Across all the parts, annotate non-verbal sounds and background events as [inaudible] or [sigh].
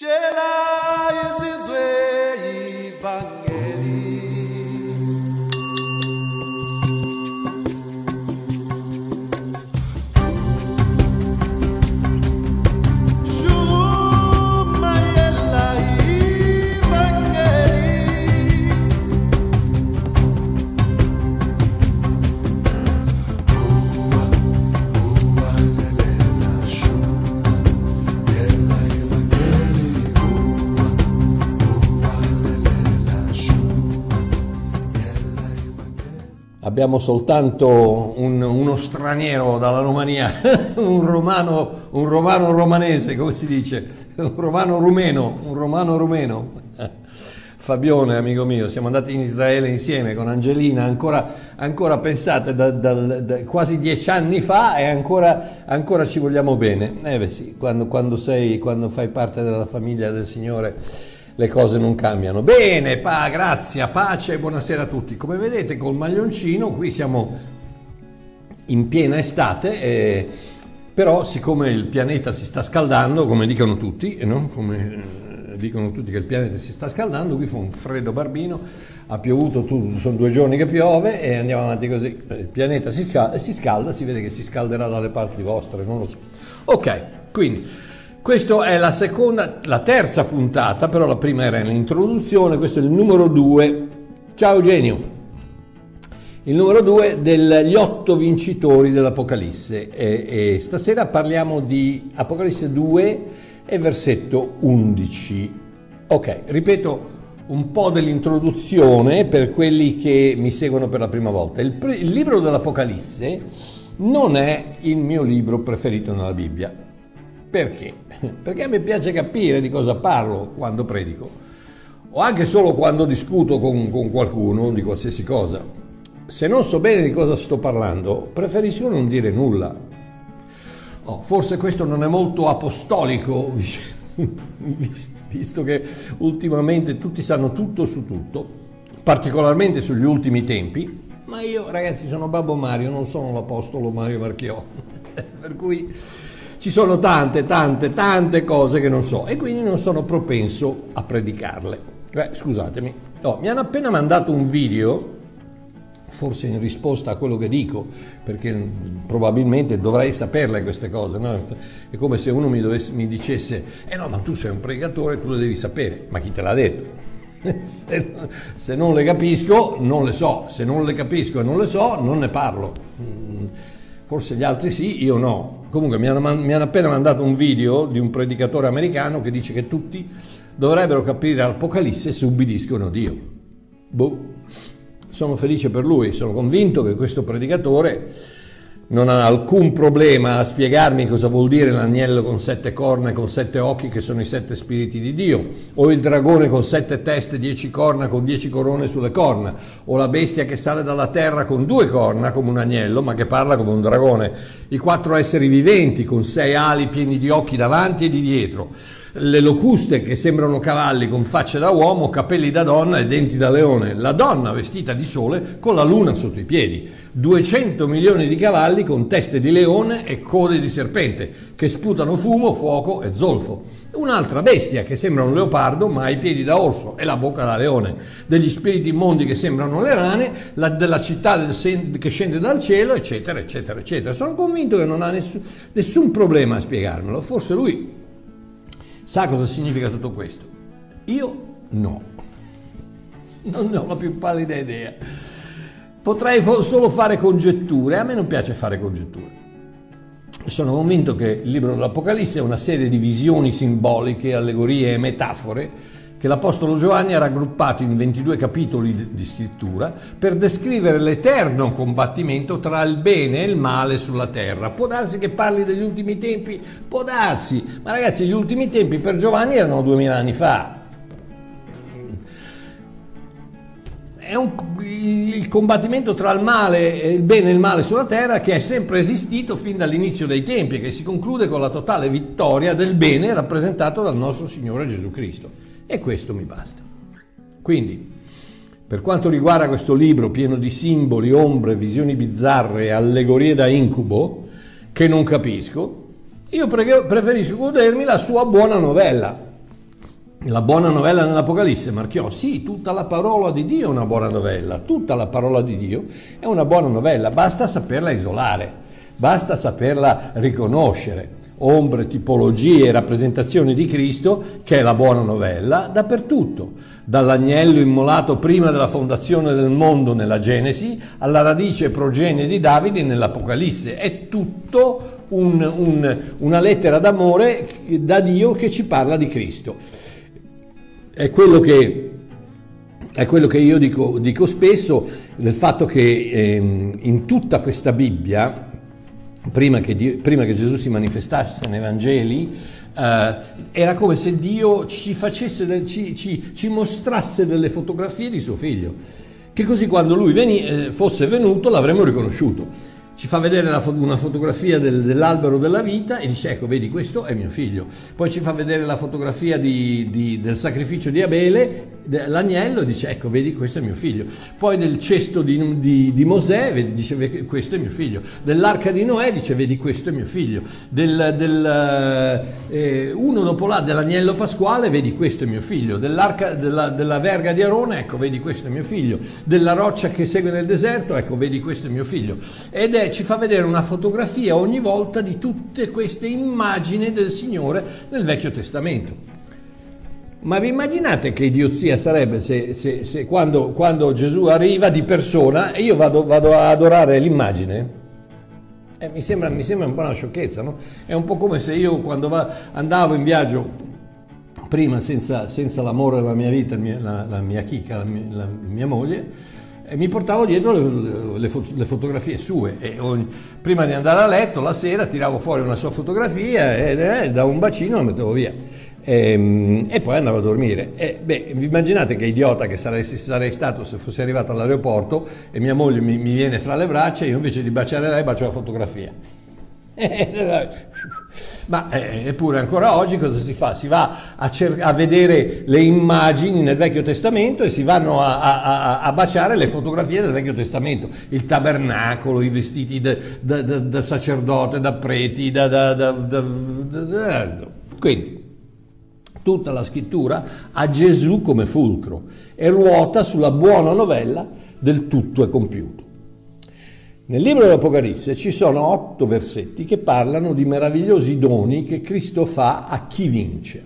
Jedi! Abbiamo soltanto un- uno straniero dalla Romania, [laughs] un romano, un romano romanese, come si dice? Un romano rumeno, un romano rumeno. [laughs] Fabione, amico mio, siamo andati in Israele insieme con Angelina, ancora, ancora pensate, da, dal- da- quasi dieci anni fa e ancora, ancora ci vogliamo bene. Eh beh sì, quando, quando sei, quando fai parte della famiglia del Signore le cose non cambiano. Bene, pa, grazie, pace e buonasera a tutti. Come vedete col maglioncino qui siamo in piena estate, eh, però siccome il pianeta si sta scaldando, come dicono tutti, eh, no? come eh, dicono tutti che il pianeta si sta scaldando, qui fa un freddo barbino, ha piovuto, tu- sono due giorni che piove e andiamo avanti così. Il pianeta si, sca- si scalda, si vede che si scalderà dalle parti vostre, non lo so. Ok, quindi questa è la seconda, la terza puntata, però la prima era l'introduzione, questo è il numero due. Ciao Eugenio il numero due degli otto vincitori dell'Apocalisse e, e stasera parliamo di Apocalisse 2 e versetto 11. Ok, ripeto un po' dell'introduzione per quelli che mi seguono per la prima volta. Il, il libro dell'Apocalisse non è il mio libro preferito nella Bibbia. Perché? [laughs] Perché a me piace capire di cosa parlo quando predico o anche solo quando discuto con, con qualcuno di qualsiasi cosa. Se non so bene di cosa sto parlando, preferisco non dire nulla. Oh, forse questo non è molto apostolico, [laughs] visto che ultimamente tutti sanno tutto su tutto, particolarmente sugli ultimi tempi, ma io ragazzi sono Babbo Mario, non sono l'apostolo Mario Marchiò, [laughs] per cui ci sono tante, tante, tante cose che non so e quindi non sono propenso a predicarle. Beh, scusatemi, Oh, mi hanno appena mandato un video forse in risposta a quello che dico, perché probabilmente dovrei saperle queste cose, no? È come se uno mi, dovesse- mi dicesse, eh no, ma tu sei un predicatore, tu le devi sapere, ma chi te l'ha detto? [laughs] se, se non le capisco, non le so, se non le capisco e non le so, non ne parlo. Mm, Forse gli altri sì, io no. Comunque mi hanno, mi hanno appena mandato un video di un predicatore americano che dice che tutti dovrebbero capire l'Apocalisse se ubbidiscono Dio. Boh sono felice per lui, sono convinto che questo predicatore non ha alcun problema a spiegarmi cosa vuol dire l'agnello con sette corna e con sette occhi che sono i sette spiriti di Dio, o il dragone con sette teste, dieci corna con dieci corone sulle corna, o la bestia che sale dalla terra con due corna come un agnello ma che parla come un dragone, i quattro esseri viventi con sei ali pieni di occhi davanti e di dietro, le locuste che sembrano cavalli con facce da uomo, capelli da donna e denti da leone, la donna vestita di sole con la luna sotto i piedi, 200 milioni di cavalli con teste di leone e code di serpente che sputano fumo, fuoco e zolfo. Un'altra bestia che sembra un leopardo ma ha i piedi da orso e la bocca da leone, degli spiriti immondi che sembrano le rane, la- della città del sen- che scende dal cielo, eccetera, eccetera, eccetera. Sono convinto che non ha nessun, nessun problema a spiegarmelo, forse lui sa cosa significa tutto questo. Io no, non ne ho la più pallida idea. Potrei solo fare congetture, a me non piace fare congetture. Sono convinto che il libro dell'Apocalisse è una serie di visioni simboliche, allegorie e metafore che l'Apostolo Giovanni ha raggruppato in 22 capitoli di, scrittura per descrivere l'eterno combattimento tra il bene e il male sulla terra. Può darsi che parli degli ultimi tempi? Può darsi, ma ragazzi gli ultimi tempi per Giovanni erano 2000 anni fa. È un- il combattimento tra il male e il bene e il male sulla terra che è sempre esistito fin dall'inizio dei tempi e che si conclude con la totale vittoria del bene rappresentato dal nostro Signore Gesù Cristo. E questo mi basta. Quindi, per quanto riguarda questo libro pieno di simboli, ombre, visioni bizzarre e allegorie da incubo, che non capisco, io pre- preferisco godermi la sua buona novella. La buona novella nell'Apocalisse, Marchiò, sì, tutta la parola di Dio è una buona novella, tutta la parola di Dio è una buona novella, basta saperla isolare, basta saperla riconoscere. Ombre, tipologie, rappresentazioni di Cristo, che è la buona novella, dappertutto, dall'agnello immolato prima della fondazione del mondo nella Genesi, alla radice progenie di Davide nell'Apocalisse, è tutto un, un, una lettera d'amore da Dio che ci parla di Cristo è quello che, è quello che io dico, dico, spesso, del fatto che ehm, in tutta questa Bibbia, prima che, Dio, prima che Gesù si manifestasse nei Vangeli, eh, era come se Dio ci, facesse, ci, ci, ci, mostrasse delle fotografie di suo figlio, che così quando lui veni, eh, fosse venuto l'avremmo riconosciuto ci fa vedere una fotografia del, dell'albero della vita e dice ecco vedi questo è mio figlio. Poi ci fa vedere la fotografia di, di, del sacrificio di Abele l'agnello e dice ecco vedi questo è mio figlio. Poi del cesto di, di, di Mosè vedi, dice questo è mio figlio. Dell'arca di Noè dice vedi questo è mio figlio. Del, del, eh, uno dopo l'altro dell'agnello pasquale vedi questo è mio figlio. Dell'arca della, della verga di Arone ecco vedi questo è mio figlio. Della roccia che segue nel deserto ecco vedi questo è mio figlio. Ed è ci fa vedere una fotografia ogni volta di tutte queste immagini del Signore nel Vecchio Testamento. Ma vi immaginate che idiozia sarebbe se, se, se quando, quando, Gesù arriva di persona e io vado, vado a adorare l'immagine? Eh, mi, sembra, mi, sembra, un po' una sciocchezza, no? È un po' come se io quando va, andavo in viaggio, prima senza, senza l'amore della mia vita, la, la mia chicca, la mia, la mia moglie, e mi portavo dietro le, le, le fotografie sue. E ogni, prima di andare a letto la sera tiravo fuori una sua fotografia e eh, da un bacino la mettevo via. E, ehm, e poi andavo a dormire. E, beh, immaginate che idiota che sarei, sarei, stato se fossi arrivato all'aeroporto e mia moglie mi, mi viene fra le braccia e io invece di baciare lei bacio la fotografia [laughs] ma eh, eppure ancora oggi cosa si fa? Si va a, cer- a, vedere le immagini nel Vecchio Testamento e si vanno a, a, a, baciare le fotografie del Vecchio Testamento, il tabernacolo, i vestiti da, da, da, da sacerdote, da preti, quindi tutta la scrittura ha Gesù come fulcro e ruota sulla buona novella del tutto è compiuto. Nel libro dell'Apocalisse ci sono otto versetti che parlano di meravigliosi doni che Cristo fa a chi vince.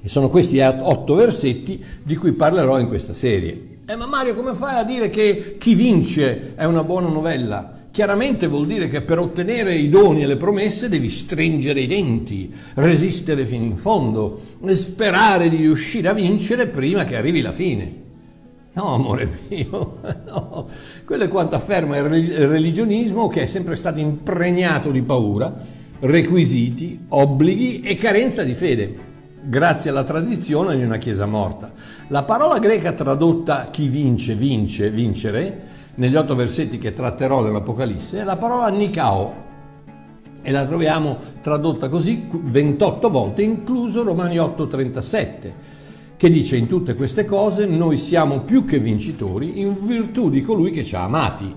E sono questi otto versetti di cui parlerò in questa serie. Eh, ma Mario, come fai a dire che chi vince è una buona novella? Chiaramente vuol dire che per ottenere i doni e le promesse devi stringere i denti, resistere fino in fondo e sperare di riuscire a vincere prima che arrivi la fine. No, amore mio, [laughs] no. Quello è quanto afferma il religionismo che è sempre stato impregnato di paura, requisiti, obblighi e carenza di fede, grazie alla tradizione di una Chiesa morta. La parola greca tradotta chi vince, vince, vincere, negli otto versetti che tratterò nell'Apocalisse, è la parola nikao, e la troviamo tradotta così 28 volte, incluso Romani 8:37 che dice in tutte queste cose noi siamo più che vincitori in virtù di colui che ci ha amati.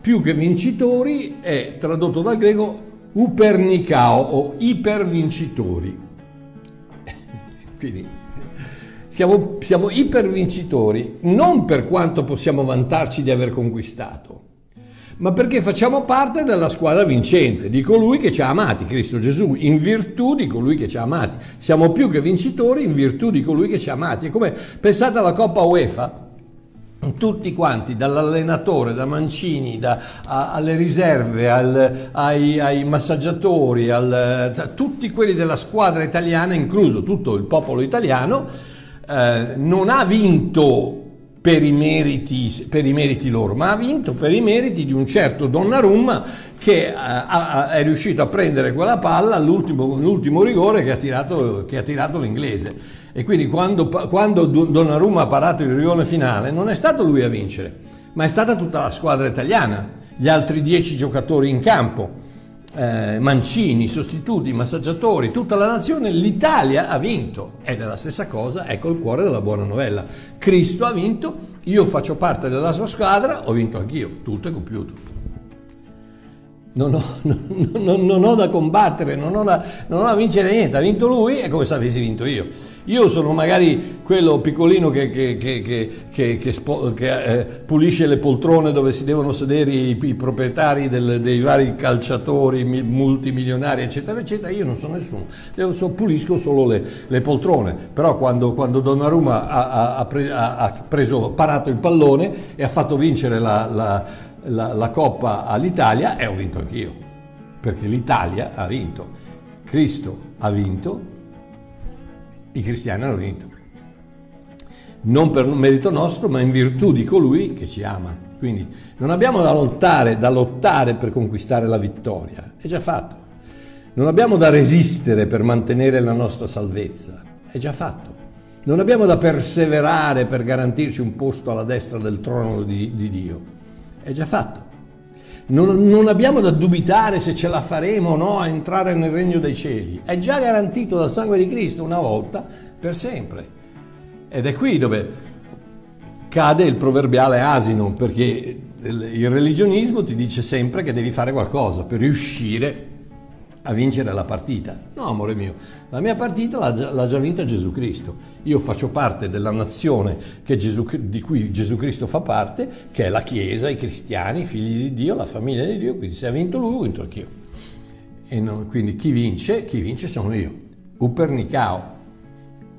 Più che vincitori è tradotto dal greco upernicao o ipervincitori. [laughs] Quindi siamo, siamo ipervincitori non per quanto possiamo vantarci di aver conquistato, ma perché facciamo parte della squadra vincente, di colui che ci ha amati, Cristo Gesù, in virtù di colui che ci ha amati. Siamo più che vincitori in virtù di colui che ci ha amati. È come pensate alla Coppa UEFA, tutti quanti, dall'allenatore, da Mancini, da, a, alle riserve, al, ai, ai, massaggiatori, al, tutti quelli della squadra italiana, incluso tutto il popolo italiano, eh, non ha vinto per i, meriti, per i meriti loro, ma ha vinto per i meriti di un certo Donnarumma che ha, è riuscito a prendere quella palla all'ultimo rigore che ha, tirato, che ha tirato l'inglese. E quindi quando, quando Donnarumma ha parato il rigore finale non è stato lui a vincere, ma è stata tutta la squadra italiana, gli altri dieci giocatori in campo eh, Mancini, sostituti, massaggiatori, tutta la nazione, l'Italia ha vinto. Ed è la stessa cosa, ecco il cuore della buona novella. Cristo ha vinto, io faccio parte della sua squadra, ho vinto anch'io, tutto è compiuto. Non ho, [laughs] non, non- non ho da combattere, non ho da, non ho da vincere niente, ha vinto lui e come se avessi vinto io. Io sono magari quello piccolino che, che- che- che- spo- eh, pulisce le poltrone dove si devono sedere i, i proprietari del- dei vari calciatori mi- multimilionari, eccetera, eccetera. Io non sono nessuno, io so- pulisco solo le, le poltrone. Però quando, quando Donnarumma ha, ha- ha pre- ha- preso, parato il pallone e ha fatto vincere la, la- la- la Coppa all'Italia, e ho vinto anch'io, perché l'Italia ha vinto, Cristo ha vinto, i cristiani hanno vinto. Non per merito nostro, ma in virtù di colui che ci ama. Quindi non abbiamo da lottare, da lottare per conquistare la vittoria, è già fatto. Non abbiamo da resistere per mantenere la nostra salvezza, è già fatto. Non abbiamo da perseverare per garantirci un posto alla destra del trono di, di Dio, è già fatto. Non, non abbiamo da dubitare se ce la faremo o no a entrare nel regno dei cieli. È già garantito dal sangue di Cristo una volta per sempre. Ed è qui dove cade il proverbiale asino, perché il religionismo ti dice sempre che devi fare qualcosa per riuscire a vincere la partita. No, amore mio, la mia partita l'ha l'ha già vinta Gesù Cristo. Io faccio parte della nazione Gesù- di cui Gesù Cristo fa parte, che è la Chiesa, i cristiani, i figli di Dio, la famiglia di Dio, quindi se ha vinto lui, ho vinto anch'io. Non- quindi chi vince, chi vince sono io. Upernicao,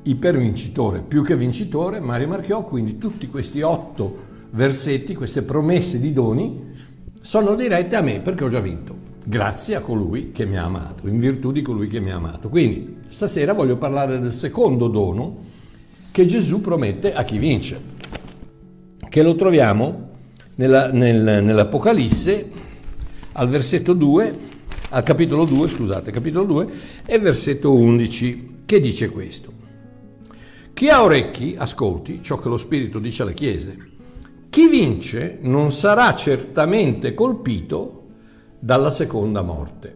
ipervincitore, più che vincitore, Mario Marchiò, quindi tutti questi otto versetti, queste promesse di doni, sono dirette a me perché ho già vinto, grazie a colui che mi ha amato, in virtù di colui che mi ha amato. Quindi stasera voglio parlare del secondo dono che Gesù promette a chi vince, che lo troviamo nella- nel- nell'Apocalisse al versetto 2, al capitolo 2, scusate, capitolo 2 e versetto 11, che dice questo. Chi ha orecchi, ascolti ciò che lo Spirito dice alle chiese. Chi vince non sarà certamente colpito dalla seconda morte.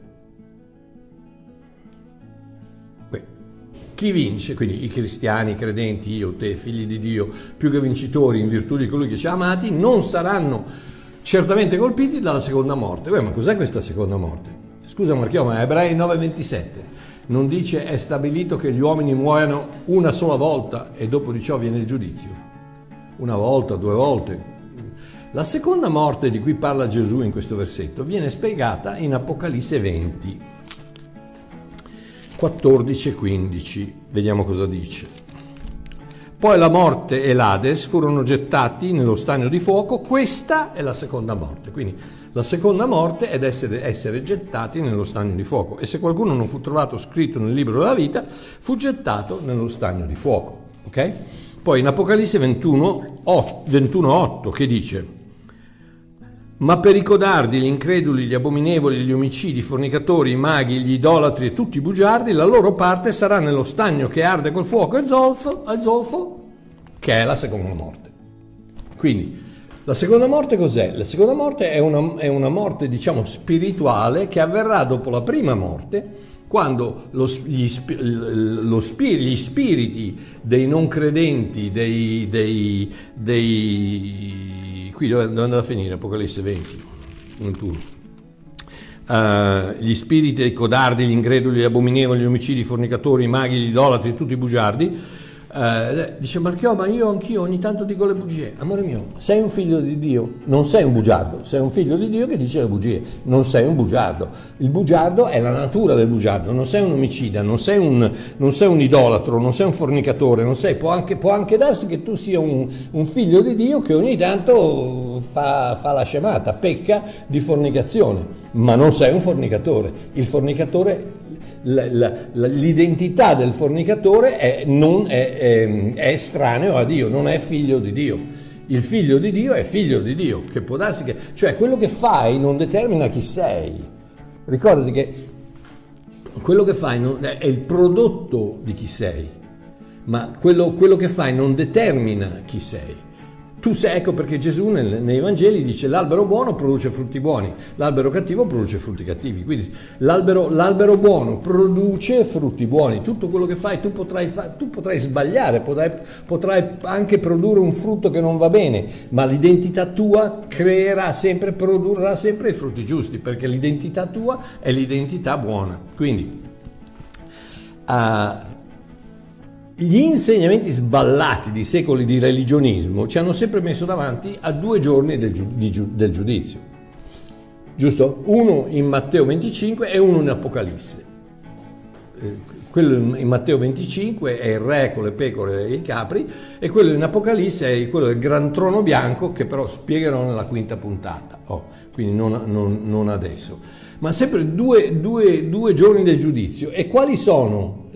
Chi vince, quindi i cristiani, i credenti, io, te, figli di Dio, più che vincitori in virtù di colui che ci ha amati, non saranno certamente colpiti dalla seconda morte. Beh, ma cos'è questa seconda morte? Scusa Marchiò, ma Ebrei 9:27 non dice è stabilito che gli uomini muoiano una sola volta e dopo di ciò viene il giudizio? Una volta, due volte. La seconda morte di cui parla Gesù in questo versetto viene spiegata in Apocalisse 20, 14 e 15. Vediamo cosa dice. Poi la morte e l'Ades furono gettati nello stagno di fuoco, questa è la seconda morte. Quindi la seconda morte è essere, essere gettati nello stagno di fuoco. E se qualcuno non fu trovato scritto nel libro della vita, fu gettato nello stagno di fuoco. Ok? Poi in Apocalisse 21, 8, 21, 8 che dice ma per i codardi, gli increduli, gli abominevoli, gli omicidi, i fornicatori, i maghi, gli idolatri e tutti i bugiardi, la loro parte sarà nello stagno che arde col fuoco e zolfo, e zolfo, che è la seconda morte. Quindi, la seconda morte cos'è? La seconda morte è una, è una morte, diciamo, spirituale che avverrà dopo la prima morte, quando lo, gli, lo gli spiriti dei non credenti, dei, dei, dei qui dove, andava a finire? Apocalisse 20, 21. Eh, gli spiriti dei codardi, gli increduli, gli abominevoli, gli omicidi, i fornicatori, i maghi, gli idolatri, tutti i bugiardi. Eh, dice Marchiò, ma io anch'io ogni tanto dico le bugie. Amore mio, sei un figlio di Dio, non sei un bugiardo, sei un figlio di Dio che dice le bugie, non sei un bugiardo. Il bugiardo è la natura del bugiardo, non sei un omicida, non sei un, non sei un idolatro, non sei un fornicatore, sei, può, anche, può anche darsi che tu sia un, un figlio di Dio che ogni tanto fa, fa la scemata, pecca di fornicazione, ma non sei un fornicatore. Il fornicatore l'identità del fornicatore è, è- è estraneo a Dio, non è figlio di Dio. Il figlio di Dio è figlio di Dio, che può darsi che... cioè quello che fai non determina chi sei. Ricordati che quello che fai non- è il prodotto di chi sei, ma quello, quello che fai non determina chi sei. Tu sei, ecco perché Gesù nel- nei Vangeli dice l'albero buono produce frutti buoni, l'albero cattivo produce frutti cattivi. Quindi l'albero, l'albero buono produce frutti buoni. Tutto quello che fai tu potrai, fa- tu potrai sbagliare, potrai, potrai anche produrre un frutto che non va bene, ma l'identità tua creerà sempre, produrrà sempre i frutti giusti, perché l'identità tua è l'identità buona. Quindi ah, gli insegnamenti sballati di secoli di religionismo ci hanno sempre messo davanti a due giorni del, giu- giu- del giudizio, giusto? Uno in Matteo 25 e uno in Apocalisse. Eh, Quello in Matteo 25 è il re con le pecore e i capri e quello in Apocalisse è quello del gran trono bianco che però spiegherò nella quinta puntata, Oh, quindi non, non- non adesso. Ma sempre due, due- due giorni del giudizio. E quali sono?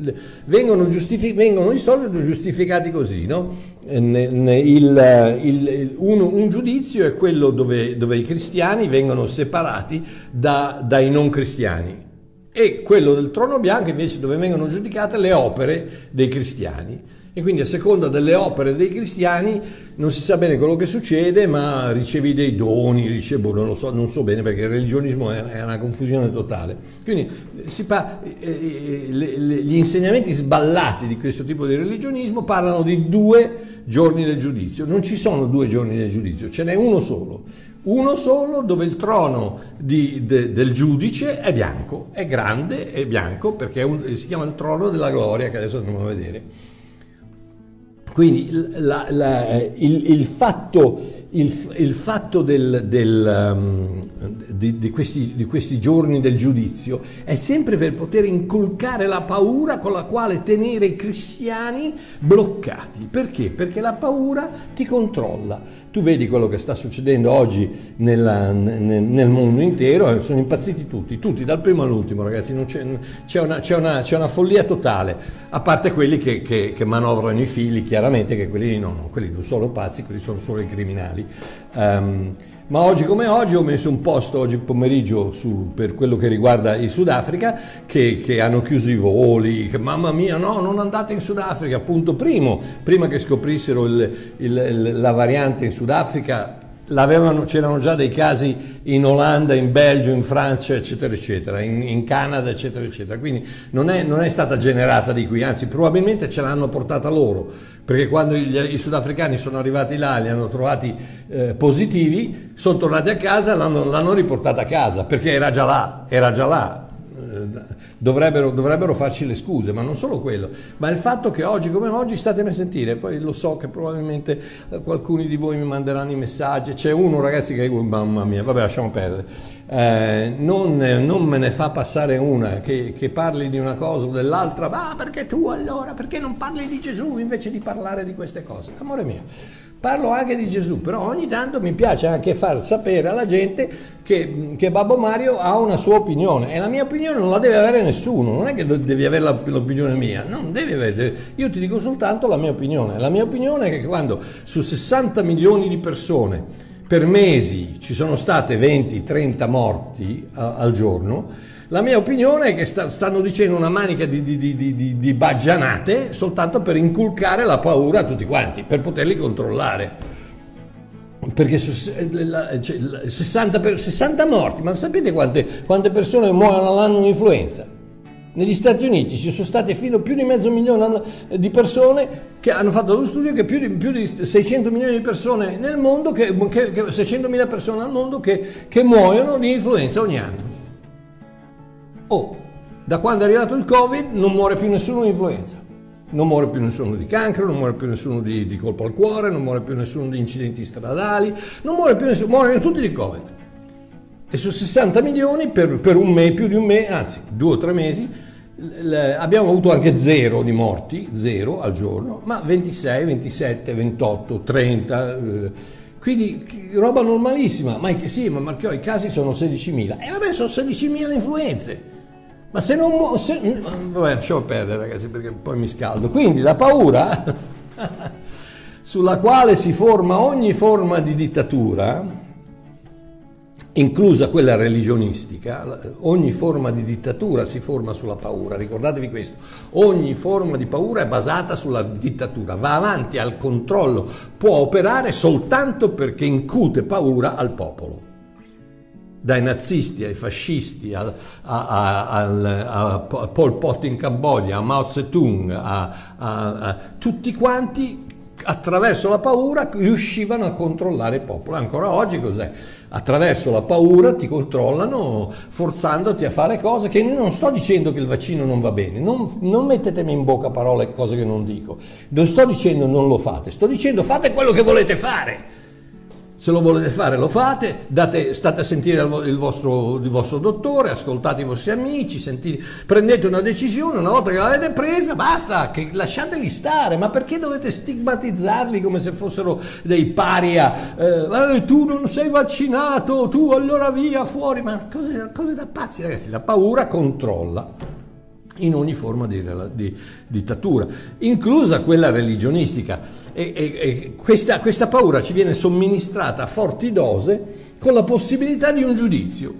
Vengono, giustifi- vengono di solito giustificati così, no? Eh, il- il- uno- un giudizio è quello dove, dove i cristiani vengono separati da- dai non cristiani e quello del trono bianco invece dove vengono giudicate le opere dei cristiani. E quindi a seconda delle opere dei cristiani non si sa bene quello che succede, ma ricevi dei doni, ricevi, boh, non lo so, non so bene perché il religionismo è, una confusione totale. Quindi eh, pa- eh, eh, gli insegnamenti sballati di questo tipo di religionismo parlano di due giorni del giudizio. Non ci sono due giorni del giudizio, ce n'è uno solo. Uno solo dove il trono di- de- del giudice è bianco, è grande, è bianco perché è un- si chiama il trono della gloria che adesso andiamo a vedere. Quindi la- la- il, il fatto, il- il fatto del- del, um, di, di questi, di questi giorni del giudizio è sempre per poter inculcare la paura con la quale tenere i cristiani bloccati. Perché? Perché la paura ti controlla. Tu vedi quello che sta succedendo oggi nella- nel, nel mondo intero, eh, sono impazziti tutti, tutti, dal primo all'ultimo ragazzi, c'è, c'è una, c'è una- c'è una follia totale, a parte quelli che, che- che manovrano i fili, chiaramente che quelli no, quelli non sono pazzi, quelli sono solo i criminali. Ehm, ma oggi come oggi ho messo un post oggi pomeriggio su- per quello che riguarda il Sudafrica che, che hanno chiuso i voli, che mamma mia no, non andate in Sudafrica, appunto primo, prima che scoprissero il- il- la variante in Sudafrica c'erano già dei casi in Olanda, in Belgio, in Francia, eccetera, eccetera, in, in Canada, eccetera, eccetera. Quindi non è, non è stata generata di qui, anzi probabilmente ce l'hanno portata loro, perché quando gli- i sudafricani sono arrivati là, li hanno trovati eh, positivi, sono tornati a casa, l'hanno, l'hanno riportata a casa, perché era già là, era già là. Dovrebbero, dovrebbero farci le scuse, ma non solo quello, ma il fatto che oggi come oggi statemi a sentire, poi lo so che probabilmente eh, qualcuno di voi mi manderanno i messaggi, c'è uno ragazzi che, mamma mia, vabbè lasciamo perdere, Eh, non, non me ne fa passare una che, che parli di una cosa o dell'altra, ma perché tu allora, perché non parli di Gesù invece di parlare di queste cose? Amore mio, Parlo anche di Gesù, però ogni tanto mi piace anche far sapere alla gente che, che Babbo Mario ha una sua opinione e la mia opinione non la deve avere nessuno, non è che devi avere l'opinione mia, non devi avere, io ti dico soltanto la mia opinione. La mia opinione è che quando su 60 milioni di persone per mesi ci sono state 20-30 morti a- al giorno, la mia opinione è che sta- stanno dicendo una manica di, di- di- di- baggianate soltanto per inculcare la paura a tutti quanti, per poterli controllare. Perché su, se- la- cioè, la- 60, per- 60 morti, ma sapete quante, quante persone muoiono all'anno di influenza? Negli Stati Uniti ci sono state fino a più di mezzo milione di persone che hanno fatto lo studio che più di, più di 600 milioni di persone nel mondo, che, che, che 600 mila persone al mondo che, che muoiono di influenza ogni anno. Oh, da quando è arrivato il Covid non muore più nessuno di influenza, non muore più nessuno di cancro, non muore più nessuno di, di colpo al cuore, non muore più nessuno di incidenti stradali, non muore più nessuno, muoiono tutti di Covid. E su 60 milioni per, per un mese, più di un mese, anzi due o tre mesi, abbiamo avuto anche zero di morti, zero al giorno, ma 26, 27, 28, 30. eh, quindi roba normalissima, ma sì, ma Marchiò, i casi sono 16.000. E vabbè, sono 16.000 le influenze. Ma se non mu- se- vabbè, lasciamo perdere ragazzi perché poi mi scaldo. Quindi la paura [laughs] sulla quale si forma ogni forma di dittatura inclusa quella religionistica, ogni forma di dittatura si forma sulla paura, ricordatevi questo, ogni forma di paura è basata sulla dittatura, va avanti al controllo, può operare soltanto perché incute paura al popolo. Dai nazisti ai fascisti, a, a, a, a Pol Pot in Cambogia, a Mao Zedong, a tutti quanti attraverso la paura riuscivano a controllare il popolo. Ancora oggi cos'è? Attraverso la paura ti controllano forzandoti a fare cose che non sto dicendo che il vaccino non va bene, non, non mettetemi in bocca parole cose che non dico, non sto dicendo non lo fate, sto dicendo fate quello che volete fare. Se lo volete fare lo fate, date, state a sentire il vostro, il vostro, dottore, ascoltate i vostri amici, sentite, prendete una decisione, una volta che l'avete presa, basta, che lasciateli stare, ma perché dovete stigmatizzarli come se fossero dei paria? Eh, eh, tu non sei vaccinato, tu allora via, fuori, ma cose, cose da pazzi ragazzi, la paura controlla in ogni forma di, di, dittatura, inclusa quella religionistica. E, e, e questa, questa paura ci viene somministrata a forti dose con la possibilità di un giudizio,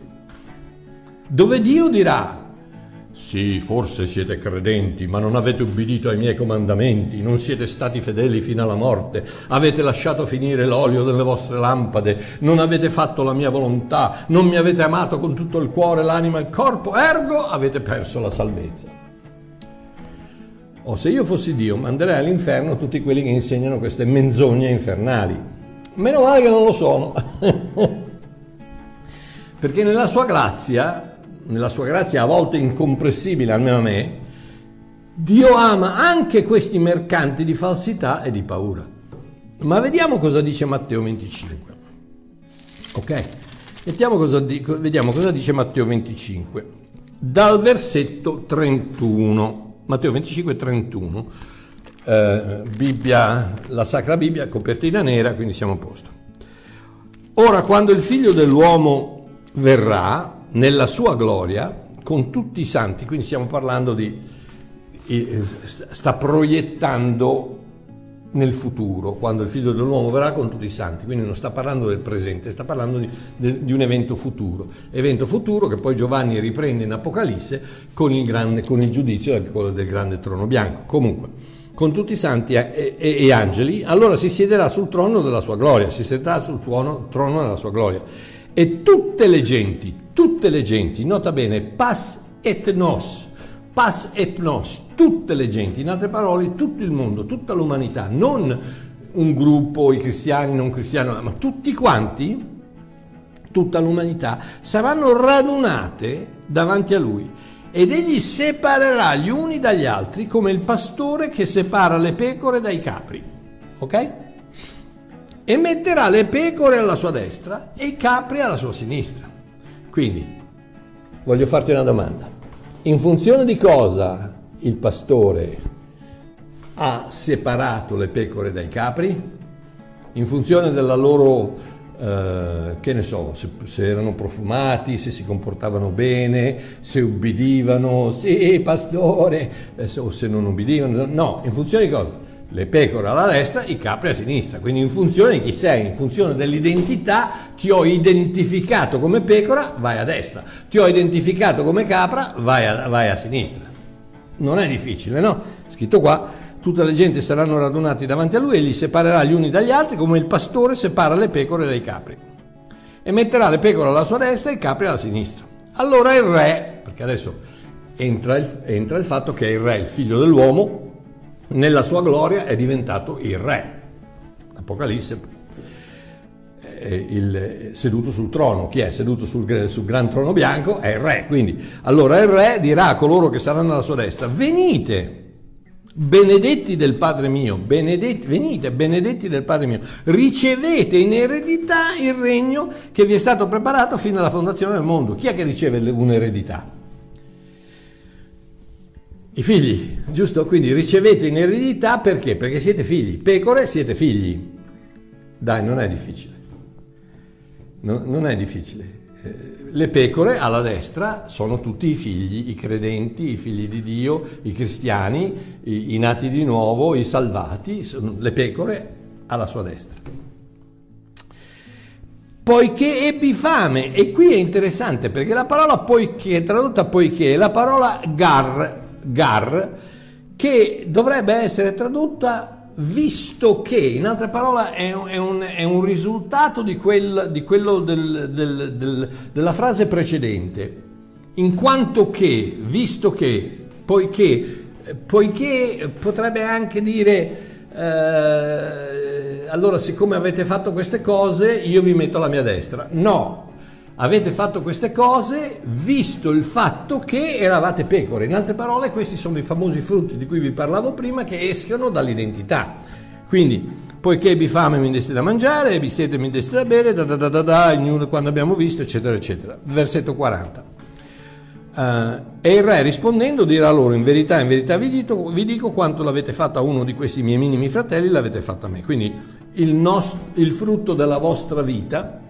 dove Dio dirà sì, forse siete credenti, ma non avete ubbidito ai miei comandamenti, non siete stati fedeli fino alla morte, avete lasciato finire l'olio delle vostre lampade, non avete fatto la mia volontà, non mi avete amato con tutto il cuore, l'anima e il corpo, ergo avete perso la salvezza. O oh, se io fossi Dio, manderei all'inferno tutti quelli che insegnano queste menzogne infernali. Meno male che non lo sono. [laughs] Perché nella sua grazia nella sua grazia a volte incomprensibile almeno a me, Dio ama anche questi mercanti di falsità e di paura. Ma vediamo cosa dice Matteo 25. Ok? Cosa, vediamo cosa dice Matteo 25. Dal versetto 31. Matteo 25, 31. Eh, Bibbia, la Sacra Bibbia, copertina nera, quindi siamo a posto. Ora, quando il figlio dell'uomo verrà, nella sua gloria con tutti i santi, quindi stiamo parlando di, sta proiettando nel futuro, quando il figlio dell'uomo verrà con tutti i santi, quindi non sta parlando del presente, sta parlando di, di un evento futuro, evento futuro che poi Giovanni riprende in Apocalisse con il, grande, con il giudizio del, del grande trono bianco. Comunque, con tutti i santi e, e, e, angeli, allora si siederà sul trono della sua gloria, si siederà sul trono, trono della sua gloria. E tutte le genti, tutte le genti, nota bene, pas et nos, pas et nos, tutte le genti, in altre parole tutto il mondo, tutta l'umanità, non un gruppo, i cristiani, non cristiani, ma tutti quanti, tutta l'umanità, saranno radunate davanti a lui ed egli separerà gli uni dagli altri come il pastore che separa le pecore dai capri. Ok? E metterà le pecore alla sua destra e i capri alla sua sinistra. Quindi, voglio farti una domanda. In funzione di cosa il pastore ha separato le pecore dai capri? In funzione della loro, eh, che ne so, se, se, erano profumati, se si comportavano bene, se ubbidivano, sì, pastore, eh, o se non ubbidivano, no, in funzione di cosa? Le pecore alla destra, i capri a sinistra. Quindi in funzione di chi sei, in funzione dell'identità, ti ho identificato come pecora, vai a destra. Ti ho identificato come capra, vai a, vai a sinistra. Non è difficile, no? Scritto qua, tutta la gente saranno radunati davanti a lui e li separerà gli uni dagli altri come il pastore separa le pecore dai capri. E metterà le pecore alla sua destra e i capri alla sinistra. Allora il re, perché adesso entra il, entra il fatto che è il re, il figlio dell'uomo, nella sua gloria è diventato il re. Apocalisse, il, seduto sul trono. Chi è seduto sul, sul, gran trono bianco? È il re. Quindi, allora il re dirà a coloro che saranno alla sua destra, venite, benedetti del Padre mio, benedetti, venite, benedetti del Padre mio, ricevete in eredità il regno che vi è stato preparato fino alla fondazione del mondo. Chi è che riceve un'eredità? I figli, giusto? Quindi ricevete in eredità perché? Perché siete figli. Pecore siete figli. Dai, non è difficile. No, non è difficile. Eh, le pecore alla destra sono tutti i figli, i credenti, i figli di Dio, i cristiani, i, i nati di nuovo, i salvati, le pecore alla sua destra. poiché ebbi fame. E qui è interessante perché la parola poiché, tradotta poiché, è la parola gar, gar, che dovrebbe essere tradotta visto che, in altre parole, è un, è un, è un risultato di, quel, di quello del, del, del, della frase precedente. In quanto che, visto che, poiché, poiché potrebbe anche dire eh, allora siccome avete fatto queste cose io vi metto alla mia destra. No, avete fatto queste cose visto il fatto che eravate pecore. In altre parole questi sono i famosi frutti di cui vi parlavo prima che escono dall'identità. Quindi, poiché ebbi fame mi deste da mangiare, ebbi sete mi deste da bere, da da da da da, quando abbiamo visto, eccetera, eccetera. Versetto 40. Uh, e il re rispondendo dirà loro, in verità, in verità vi dico, vi dico, quanto l'avete fatto a uno di questi miei minimi fratelli, l'avete fatto a me. Quindi il, nostro, il frutto della vostra vita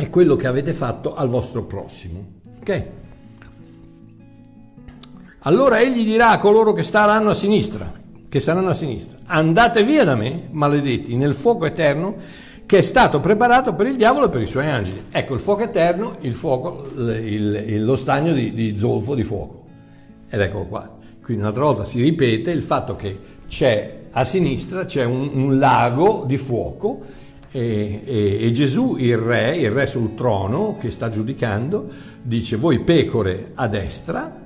è quello che avete fatto al vostro prossimo. Ok? Allora egli dirà a coloro che staranno a sinistra, che saranno a sinistra, andate via da me, maledetti, nel fuoco eterno che è stato preparato per il diavolo e per i suoi angeli. Ecco il fuoco eterno, il fuoco, il, il, lo stagno di, di zolfo di fuoco. Ed eccolo qua. Quindi un'altra volta si ripete il fatto che c'è a sinistra c'è un, un lago di fuoco e, e, e, Gesù, il re, il re sul trono che sta giudicando, dice voi pecore a destra,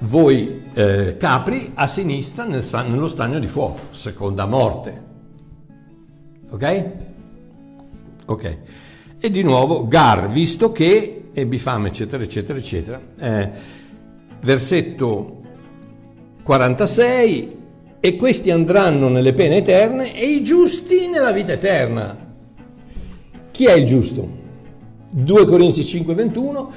voi eh, capri a sinistra nel, nello stagno di fuoco, seconda morte. Ok? Ok. E di nuovo Gar, visto che ebbi fame, eccetera, eccetera, eccetera. Eh, versetto 46, e questi andranno nelle pene eterne e i giusti nella vita eterna. Chi è il giusto? 2 Corinzi 5, 21,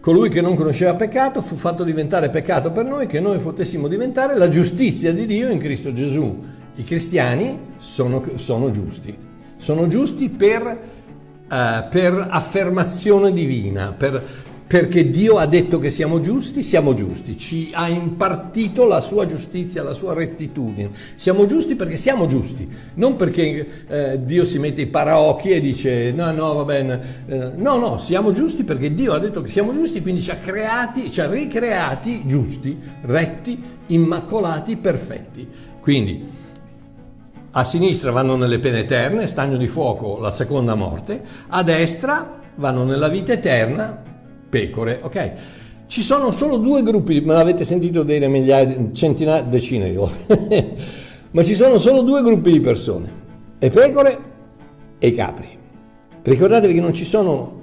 colui che non conosceva peccato fu fatto diventare peccato per noi, che noi potessimo diventare la giustizia di Dio in Cristo Gesù. I cristiani sono, sono giusti, sono giusti per, uh, per affermazione divina, per, perché Dio ha detto che siamo giusti, siamo giusti, ci ha impartito la sua giustizia, la sua rettitudine. Siamo giusti perché siamo giusti, non perché eh, Dio si mette i paraocchi e dice no, no, va bene. Eh, no, no, siamo giusti perché Dio ha detto che siamo giusti, quindi ci ha creati, ci ha ricreati giusti, retti, immacolati, perfetti. Quindi a sinistra vanno nelle pene eterne, stagno di fuoco, la seconda morte, a destra vanno nella vita eterna, pecore, ok? Ci sono solo due gruppi, me l'avete sentito dire migliaia, centinaia, decine di volte, [laughs] ma ci sono solo due gruppi di persone, le pecore e i capri. Ricordatevi che non ci sono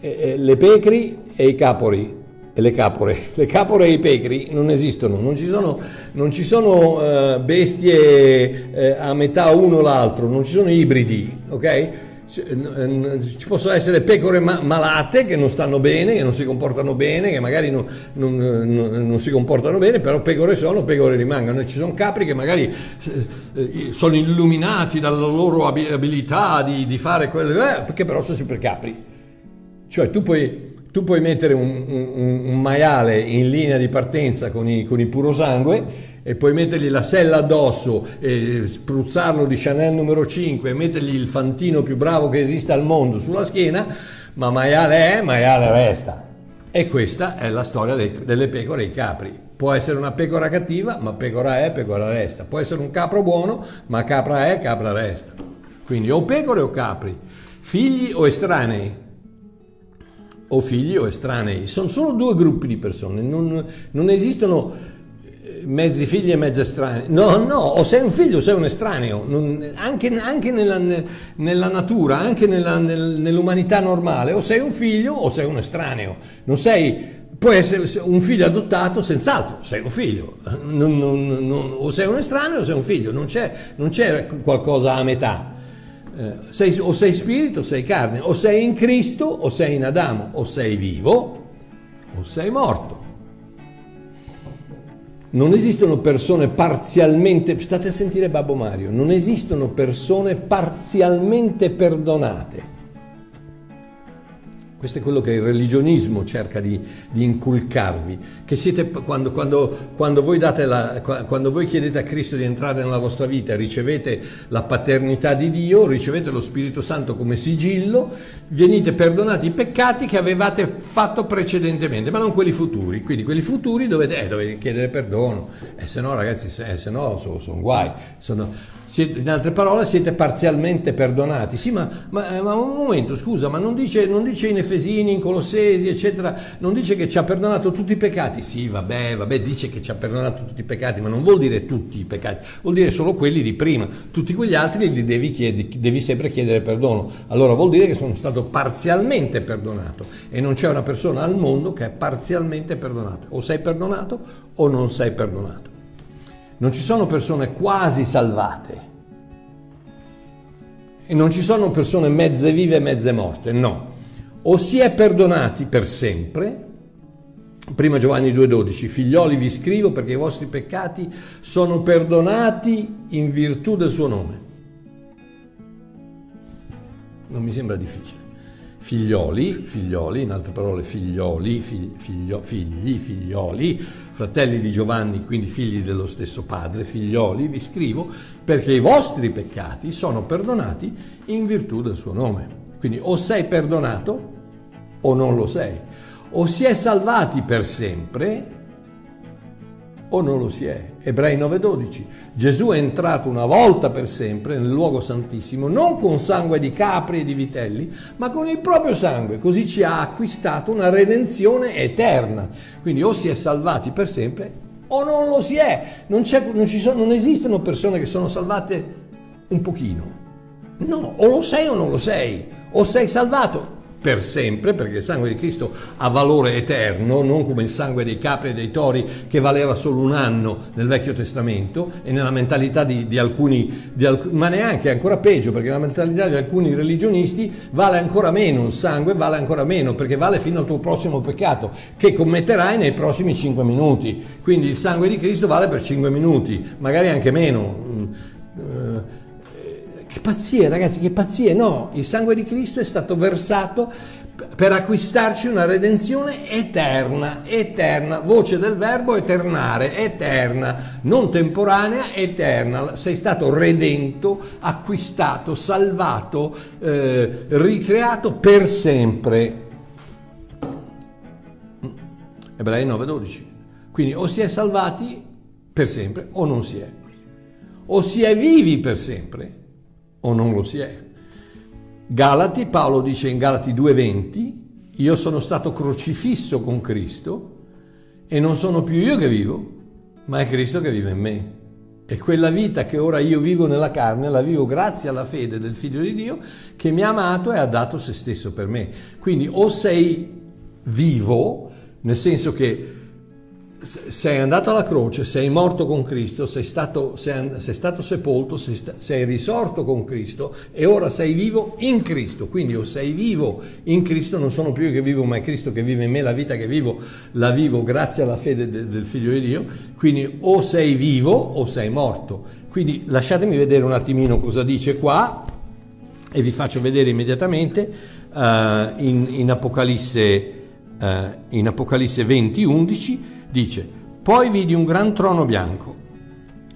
eh, eh le pecri e i capori, e le capore. [laughs] Le capore e i pecri non esistono, non ci sono, non ci sono uh, bestie uh, a metà uno o l'altro, non ci sono ibridi, ok? Ci possono essere pecore malate che non stanno bene, che non si comportano bene, che magari non, non, non, non si comportano bene, però pecore sono, pecore rimangono. E ci sono capri che magari eh, sono illuminati dalla loro abilità di, di fare quello, eh, che però sono sempre capri. Cioè tu puoi, tu puoi mettere un, un, un, maiale in linea di partenza con i, con i puro sangue e puoi mettergli la sella addosso e spruzzarlo di Chanel numero 5 e mettergli il fantino più bravo che esista al mondo sulla schiena, ma maiale è, maiale resta. E questa è la storia dei, delle pecore e i capri. Può essere una pecora cattiva, ma pecora è, pecora resta. Può essere un capro buono, ma capra è, capra resta. Quindi o pecore o capri, figli o estranei, o figli o estranei. Sono solo due gruppi di persone, non, non esistono mezzi figli e mezzi estranei. No, no, o sei un figlio o sei un estraneo. Non, anche, anche nella, nella, natura, anche nella, nell'umanità normale, o sei un figlio o sei un estraneo. Non sei, puoi essere un figlio adottato, senz'altro, sei un figlio. Non, non, o sei un estraneo o sei un figlio, non c'è, c'è qualcosa a metà. Eh, sei, o sei spirito o sei carne, o sei in Cristo o sei in Adamo, o sei vivo o sei morto. Non esistono persone parzialmente, state a sentire Babbo Mario, non esistono persone parzialmente perdonate. Questo è quello che il religionismo cerca di, di inculcarvi, che siete, quando, quando, quando, voi la, quando, voi chiedete a Cristo di entrare nella vostra vita, ricevete la paternità di Dio, ricevete lo Spirito Santo come sigillo, venite perdonati i peccati che avevate fatto precedentemente, ma non quelli futuri. Quindi quelli futuri dovete, eh, dovete chiedere perdono, e eh, se no ragazzi, eh, se no sono, sono guai. Sono, siete, in altre parole, siete parzialmente perdonati. Sì, ma, ma, eh, ma un momento, scusa, ma non dice, non dice, in Efesini, in Colossesi, eccetera, non dice che ci ha perdonato tutti i peccati? Sì, vabbè, vabbè, dice che ci ha perdonato tutti i peccati, ma non vuol dire tutti i peccati, vuol dire solo quelli di prima. Tutti quegli altri li devi, chiedere, devi sempre chiedere perdono. Allora vuol dire che sono stato parzialmente perdonato e non c'è una persona al mondo che è parzialmente perdonato. O sei perdonato o non sei perdonato. Non ci sono persone quasi salvate e non ci sono persone mezze vive e mezze morte, no. O si è perdonati per sempre, prima Giovanni 2,12, figlioli vi scrivo perché i vostri peccati sono perdonati in virtù del suo nome. Non mi sembra difficile figlioli, figlioli, in altre parole figlioli, figli, figlio, figli, figlioli, fratelli di Giovanni, quindi figli dello stesso padre, figlioli, vi scrivo perché i vostri peccati sono perdonati in virtù del suo nome. Quindi o sei perdonato o non lo sei, o si è salvati per sempre o non lo si è. Ebrei 9:12. Gesù è entrato una volta per sempre nel luogo santissimo, non con sangue di capri e di vitelli, ma con il proprio sangue, così ci ha acquistato una redenzione eterna. Quindi o si è salvati per sempre o non lo si è. Non, non, sono, non esistono persone che sono salvate un pochino. No, o lo sei o non lo sei. O sei salvato per sempre, perché il sangue di Cristo ha valore eterno, non come il sangue dei capri e dei tori che valeva solo un anno nel Vecchio Testamento e nella mentalità di, di, alcuni, di alc- ma neanche ancora peggio, perché nella mentalità di alcuni religionisti vale ancora meno il sangue, vale ancora meno, perché vale fino al tuo prossimo peccato, che commetterai nei prossimi 5 minuti. Quindi il sangue di Cristo vale per 5 minuti, magari anche meno. Che pazzie, ragazzi, che pazzie! No, il sangue di Cristo è stato versato per acquistarci una redenzione eterna, eterna, voce del verbo eternare, eterna, non temporanea, eterna. Sei stato redento, acquistato, salvato, eh, ricreato per sempre. Ebrei 9:12. Quindi o si è salvati per sempre o non si è. O si è vivi per sempre o non lo si è. Galati, Paolo dice in Galati 2:20, io sono stato crocifisso con Cristo e non sono più io che vivo, ma è Cristo che vive in me. E quella vita che ora io vivo nella carne la vivo grazie alla fede del Figlio di Dio che mi ha amato e ha dato se stesso per me. Quindi o sei vivo, nel senso che sei andato alla croce, sei morto con Cristo, sei stato, sei, sei stato sepolto, sei, sei, risorto con Cristo e ora sei vivo in Cristo. Quindi o sei vivo in Cristo, non sono più io che vivo, ma è Cristo che vive in me, la vita che vivo la vivo grazie alla fede de, del Figlio di Dio. Quindi o sei vivo o sei morto. Quindi lasciatemi vedere un attimino cosa dice qua e vi faccio vedere immediatamente uh, in, in, Apocalisse, uh, in Apocalisse 20, 11 dice, poi vidi un gran trono bianco.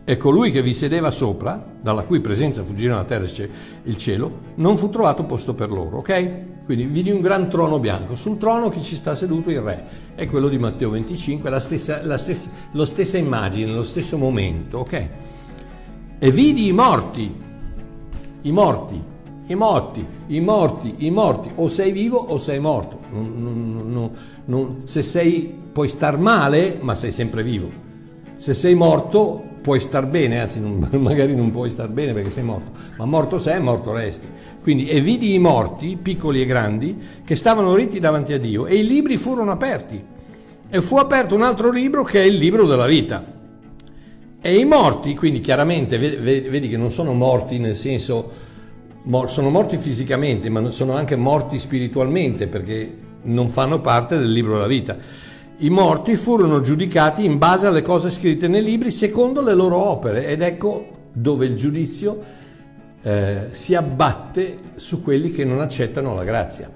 E colui che vi sedeva sopra, dalla cui presenza fuggirono la terra e il cielo, non fu trovato posto per loro, ok? Quindi vidi un gran trono bianco, sul trono che ci sta seduto? Il re, è quello di Matteo 25, la stessa, la stessa, la stessa immagine, lo stesso momento, ok? E vidi i morti, i morti, i morti, i morti, i morti, o sei vivo o sei morto. Non, non, non, se sei puoi star male, ma sei sempre vivo. Se sei morto puoi star bene, anzi [laughs] magari non puoi star bene perché sei morto, ma morto sei, morto resti. Quindi e vidi i morti, piccoli e grandi, che stavano ritti davanti a Dio e i libri furono aperti. E fu aperto un altro libro che è il libro della vita. E i morti, quindi chiaramente vedi che non sono morti nel senso, sono morti fisicamente, ma sono anche morti spiritualmente perché non fanno parte del libro della vita. I morti furono giudicati in base alle cose scritte nei libri secondo le loro opere ed ecco dove il giudizio eh, si abbatte su quelli che non accettano la grazia.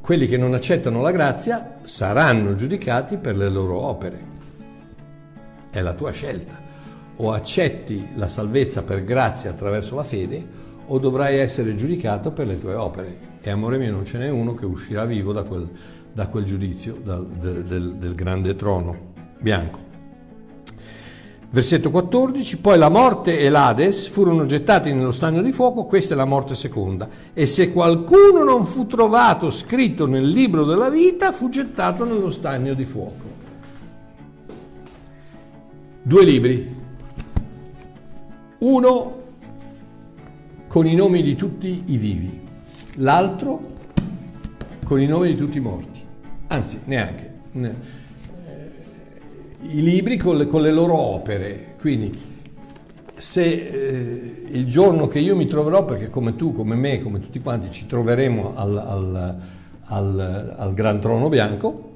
quelli che non accettano la grazia saranno giudicati per le loro opere. È la tua scelta. O accetti la salvezza per grazia attraverso la fede o dovrai essere giudicato per le tue opere. E amore mio non ce n'è uno che uscirà vivo da quel, da quel giudizio, dal, del, del, del grande trono bianco. Versetto 14, poi la morte e l'Ades furono gettati nello stagno di fuoco, questa è la morte seconda, e se qualcuno non fu trovato scritto nel libro della vita, fu gettato nello stagno di fuoco. Due libri, uno con i nomi di tutti i vivi, l'altro con i nomi di tutti i morti, anzi neanche. Ne i libri con le, con le loro opere. Quindi se eh, il giorno che io mi troverò, perché come tu, come me, come tutti quanti ci troveremo al, al, al, al Gran Trono Bianco,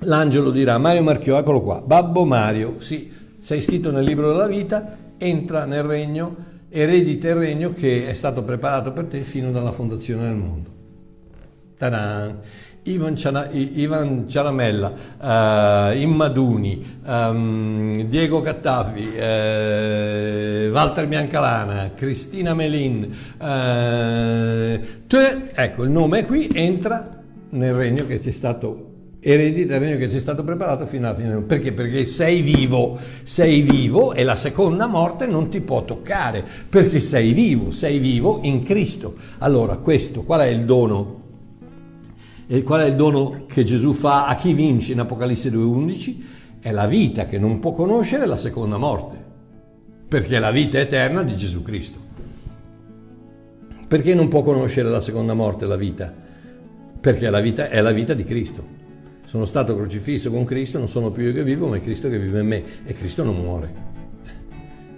l'angelo dirà Mario Marchiò, eccolo qua, Babbo Mario, sì, sei scritto nel libro della vita, entra nel regno, eredita il regno che è stato preparato per te fino dalla fondazione del mondo. Ta-da! Ivan, Ciana, Ivan Ciaramella, uh, Immaduni, um, Diego Cattafi, uh, Walter Biancalana, Cristina Melin, uh, te, ecco il nome qui, entra nel regno che ci è stato eredita il regno che ci è stato preparato fino alla fine. Perché? Perché sei vivo, sei vivo e la seconda morte non ti può toccare, perché sei vivo, sei vivo in Cristo. Allora, questo, qual è il dono e qual è il dono che Gesù fa a chi vince in Apocalisse 2.11? È la vita che non può conoscere la seconda morte, perché è la vita eterna di Gesù Cristo. Perché non può conoscere la seconda morte, la vita? Perché la vita è la vita di Cristo. Sono stato crocifisso con Cristo, non sono più io che vivo, ma è Cristo che vive in me e Cristo non muore.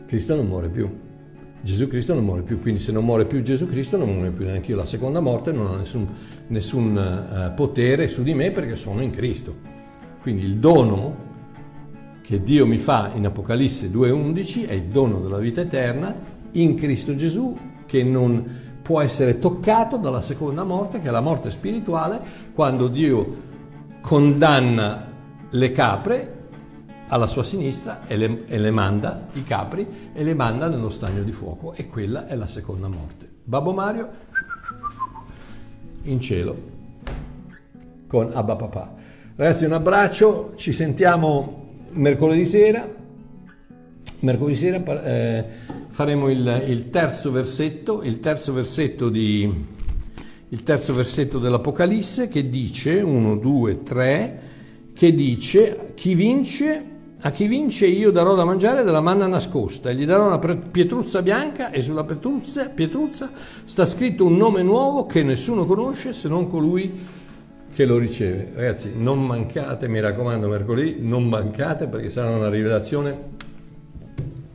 Cristo non muore più. Gesù Cristo non muore più, quindi se non muore più Gesù Cristo non muore più neanche io. La seconda morte non ha nessun, nessun uh, potere su di me perché sono in Cristo. Quindi il dono che Dio mi fa in Apocalisse 2.11 è il dono della vita eterna in Cristo Gesù che non può essere toccato dalla seconda morte, che è la morte spirituale, quando Dio condanna le capre alla sua sinistra e le, e le, manda, i capri, e le manda nello stagno di fuoco e quella è la seconda morte. Babbo Mario in cielo con Abba Papà. Ragazzi un abbraccio, ci sentiamo mercoledì sera, mercoledì sera eh, faremo il, il, terzo versetto, il terzo versetto di, il terzo versetto dell'Apocalisse che dice, 1, 2, 3, che dice chi vince a chi vince io darò da mangiare della manna nascosta e gli darò una pietruzza bianca e sulla pietruzza, pietruzza sta scritto un nome nuovo che nessuno conosce se non colui che lo riceve. Ragazzi, non mancate, mi raccomando, mercoledì, non mancate perché sarà una rivelazione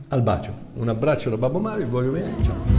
al bacio. Un abbraccio da Babbo Mario, vi voglio bene, ciao.